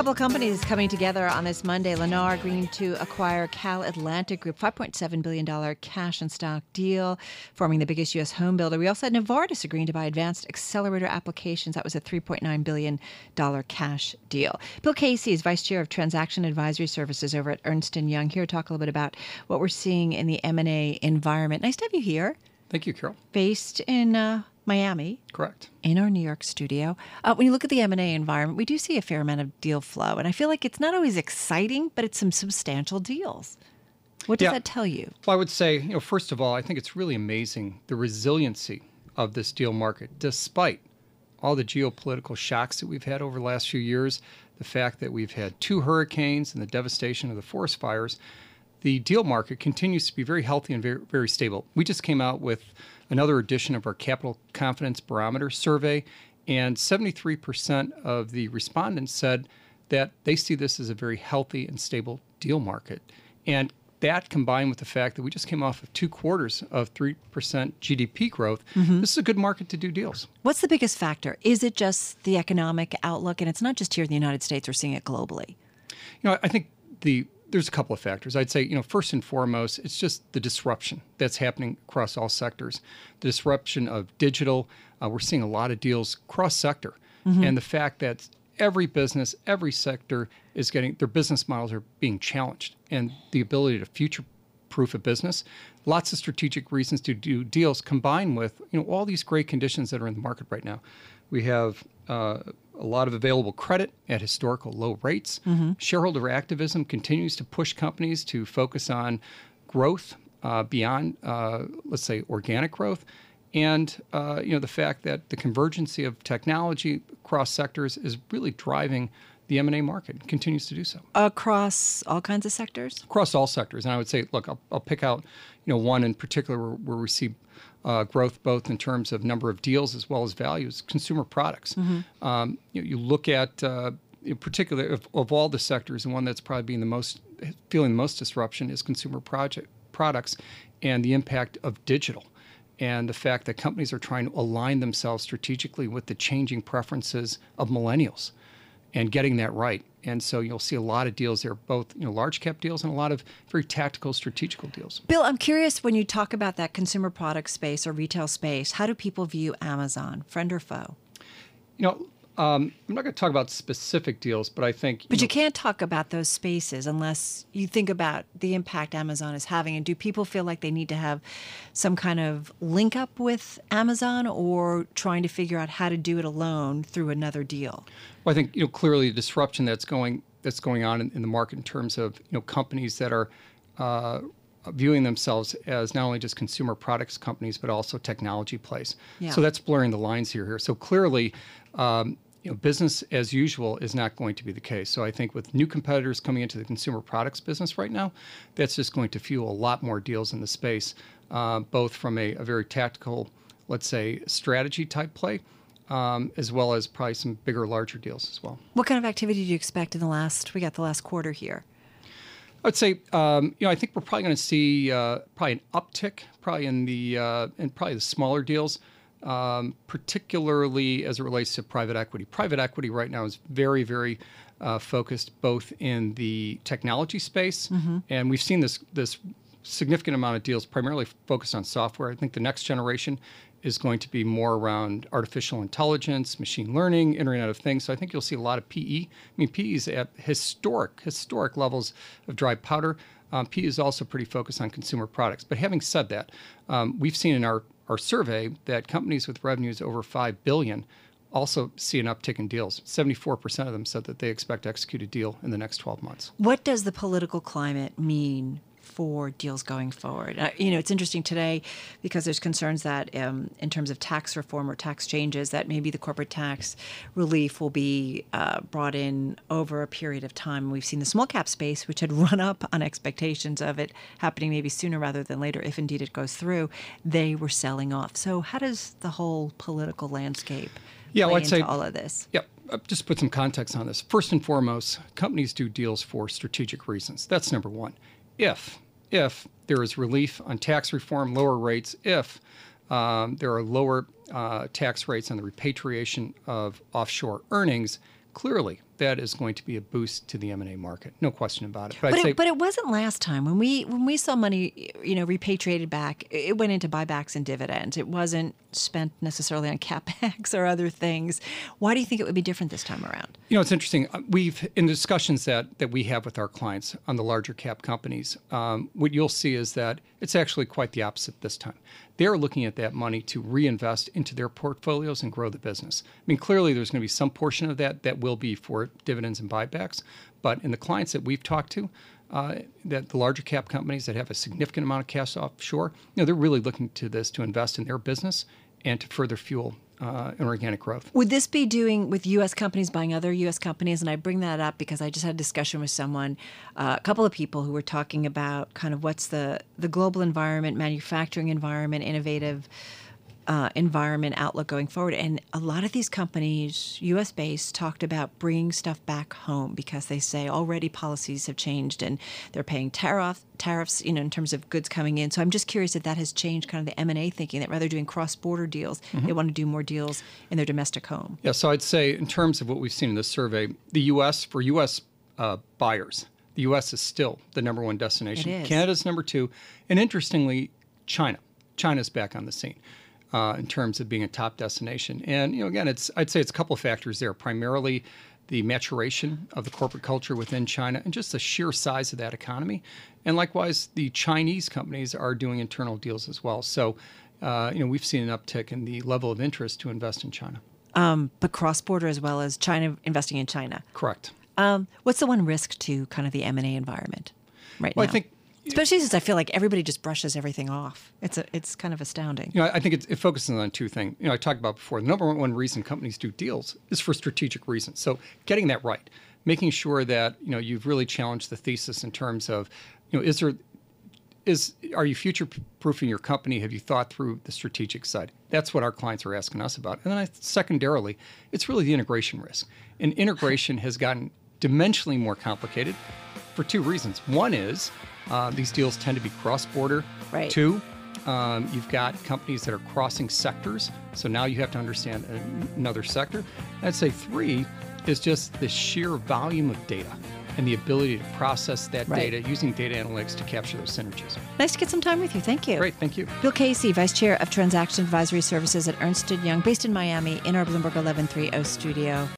couple of companies coming together on this Monday. Lennar agreeing to acquire Cal Atlantic Group, $5.7 billion cash and stock deal, forming the biggest U.S. home builder. We also had Novartis agreeing to buy Advanced Accelerator Applications. That was a $3.9 billion cash deal. Bill Casey is Vice Chair of Transaction Advisory Services over at Ernst & Young. Here to talk a little bit about what we're seeing in the M&A environment. Nice to have you here. Thank you, Carol. Based in uh, Miami. Correct. In our New York studio. Uh, when you look at the M&A environment, we do see a fair amount of deal flow. And I feel like it's not always exciting, but it's some substantial deals. What does yeah. that tell you? Well, I would say, you know, first of all, I think it's really amazing the resiliency of this deal market, despite all the geopolitical shocks that we've had over the last few years, the fact that we've had two hurricanes and the devastation of the forest fires, the deal market continues to be very healthy and very, very stable. We just came out with another edition of our Capital Confidence Barometer survey, and 73% of the respondents said that they see this as a very healthy and stable deal market. And that combined with the fact that we just came off of two quarters of 3% GDP growth, mm-hmm. this is a good market to do deals. What's the biggest factor? Is it just the economic outlook? And it's not just here in the United States, we're seeing it globally. You know, I think the there's a couple of factors. I'd say, you know, first and foremost, it's just the disruption that's happening across all sectors. The disruption of digital. Uh, we're seeing a lot of deals cross sector, mm-hmm. and the fact that every business, every sector is getting their business models are being challenged, and the ability to future proof a business. Lots of strategic reasons to do deals combined with you know all these great conditions that are in the market right now. We have uh, a lot of available credit at historical low rates. Mm-hmm. Shareholder activism continues to push companies to focus on growth uh, beyond, uh, let's say, organic growth. And uh, you know the fact that the convergency of technology across sectors is really driving the M&A market continues to do so across all kinds of sectors. Across all sectors, and I would say, look, I'll, I'll pick out, you know, one in particular where, where we see uh, growth both in terms of number of deals as well as values. Consumer products. Mm-hmm. Um, you, you, look at uh, in particular of, of, all the sectors, the one that's probably being the most feeling the most disruption is consumer project products, and the impact of digital and the fact that companies are trying to align themselves strategically with the changing preferences of millennials and getting that right. And so you'll see a lot of deals there, both you know large cap deals and a lot of very tactical, strategical deals. Bill, I'm curious when you talk about that consumer product space or retail space, how do people view Amazon, friend or foe? You know, um, I'm not going to talk about specific deals, but I think. You but know, you can't talk about those spaces unless you think about the impact Amazon is having. And do people feel like they need to have some kind of link up with Amazon or trying to figure out how to do it alone through another deal? Well, I think you know clearly the disruption that's going that's going on in, in the market in terms of you know companies that are. Uh, viewing themselves as not only just consumer products companies but also technology plays. Yeah. So that's blurring the lines here. Here, so clearly, um, you know, business as usual is not going to be the case. So I think with new competitors coming into the consumer products business right now, that's just going to fuel a lot more deals in the space, uh, both from a, a, very tactical, let's say, strategy type play. Um, as well as probably some bigger, larger deals as well. What kind of activity do you expect in the last? We got the last quarter here. I would say, um, you know, I think we're probably going to see uh, probably an uptick, probably in the uh, in probably the smaller deals um, particularly as it relates to private equity. Private equity right now is very, very uh, focused both in the technology space, mm-hmm. and we've seen this this significant amount of deals primarily focused on software. I think the next generation is going to be more around artificial intelligence, machine learning, Internet of Things. So I think you'll see a lot of PE. I mean, PE is at historic historic levels of dry powder. Um, PE is also pretty focused on consumer products. But having said that, um, we've seen in our our survey that companies with revenues over 5 billion also see an uptick in deals. 74% of them said that they expect to execute a deal in the next 12 months. What does the political climate mean for deals going forward. Uh, you know, it's interesting today because there's concerns that um, in terms of tax reform or tax changes, that maybe the corporate tax relief will be uh, brought in over a period of time. We've seen the small cap space, which had run up on expectations of it happening maybe sooner rather than later, if indeed it goes through, they were selling off. So, how does the whole political landscape yeah, play into say, all of this? Yep. Uh, just put some context on this. First and foremost, companies do deals for strategic reasons. That's number one. If if there is relief on tax reform, lower rates, if um, there are lower uh, tax rates on the repatriation of offshore earnings, clearly that is going to be a boost to the M&A market. No question about it. But, But it, but it wasn't last time when we when we saw money, you know, repatriated back. It went into buybacks and dividends. It wasn't spent necessarily on capex or other things. Why do you think it would be different this time around? You know, it's interesting. Uh, We've in the discussions that that we have with our clients on the larger cap companies, um, what you'll see is that it's actually quite the opposite this time. They're looking at that money to reinvest into their portfolios and grow the business. I mean, clearly there's going to be some portion of that that will be for dividends and buybacks, but in the clients that we've talked to, uh, that the larger cap companies that have a significant amount of cash offshore, you know, they're really looking to this to invest in their business and to further fuel uh, inorganic growth. Would this be doing with U.S. companies buying other U.S. companies? And I bring that up because I just had a discussion with someone, uh, a couple of people who were talking about kind of what's the the global environment, manufacturing environment, innovative. Uh, environment outlook going forward. And a lot of these companies, US based, talked about bringing stuff back home because they say already policies have changed and they're paying tariff, tariffs, you know, in terms of goods coming in. So I'm just curious if that has changed kind of the M&A thinking that rather doing cross border deals, they want to do more deals in their domestic home. Yeah, so I'd say in terms of what we've seen in this survey, the U.S. for U.S. Uh, buyers, the U.S. is still the number one destination. Canada's number two, and interestingly, China. China's back on the scene uh, in terms of being a top destination. And you know, again, it's I'd say it's a couple of factors there. Primarily, the maturation of the corporate culture within China and just the sheer size of that economy. And likewise, the Chinese companies are doing internal deals as well. So, uh, you know, we've seen an uptick in the level of interest to invest in China. Um, but cross border as well as China investing in China. Correct. Um, what's the one risk to kind of the M&A environment right Well, I think- Especially since I feel like everybody just brushes everything off. It's a, it's kind of astounding. You know, I think it, it focuses on two things. You know, I talked about before. The number one reason companies do deals is for strategic reasons. So getting that right, making sure that you know you've really challenged the thesis in terms of, you know, is there is are you future proofing your company? Have you thought through the strategic side? That's what our clients are asking us about. And then I, secondarily, it's really the integration risk. And integration has gotten dimensionally more complicated for two reasons. One is uh, these deals tend to be cross-border. Right. Two, um, you've got companies that are crossing sectors, so now you have to understand another sector. I'd say three is just the sheer volume of data and the ability to process that Right. data using data analytics to capture those synergies. Nice to get some time with you. Thank you. Great, thank you. Bill Casey, Vice Chair of Transaction Advisory Services at Ernst & Young, based in Miami, in our Bloomberg 1130 studio.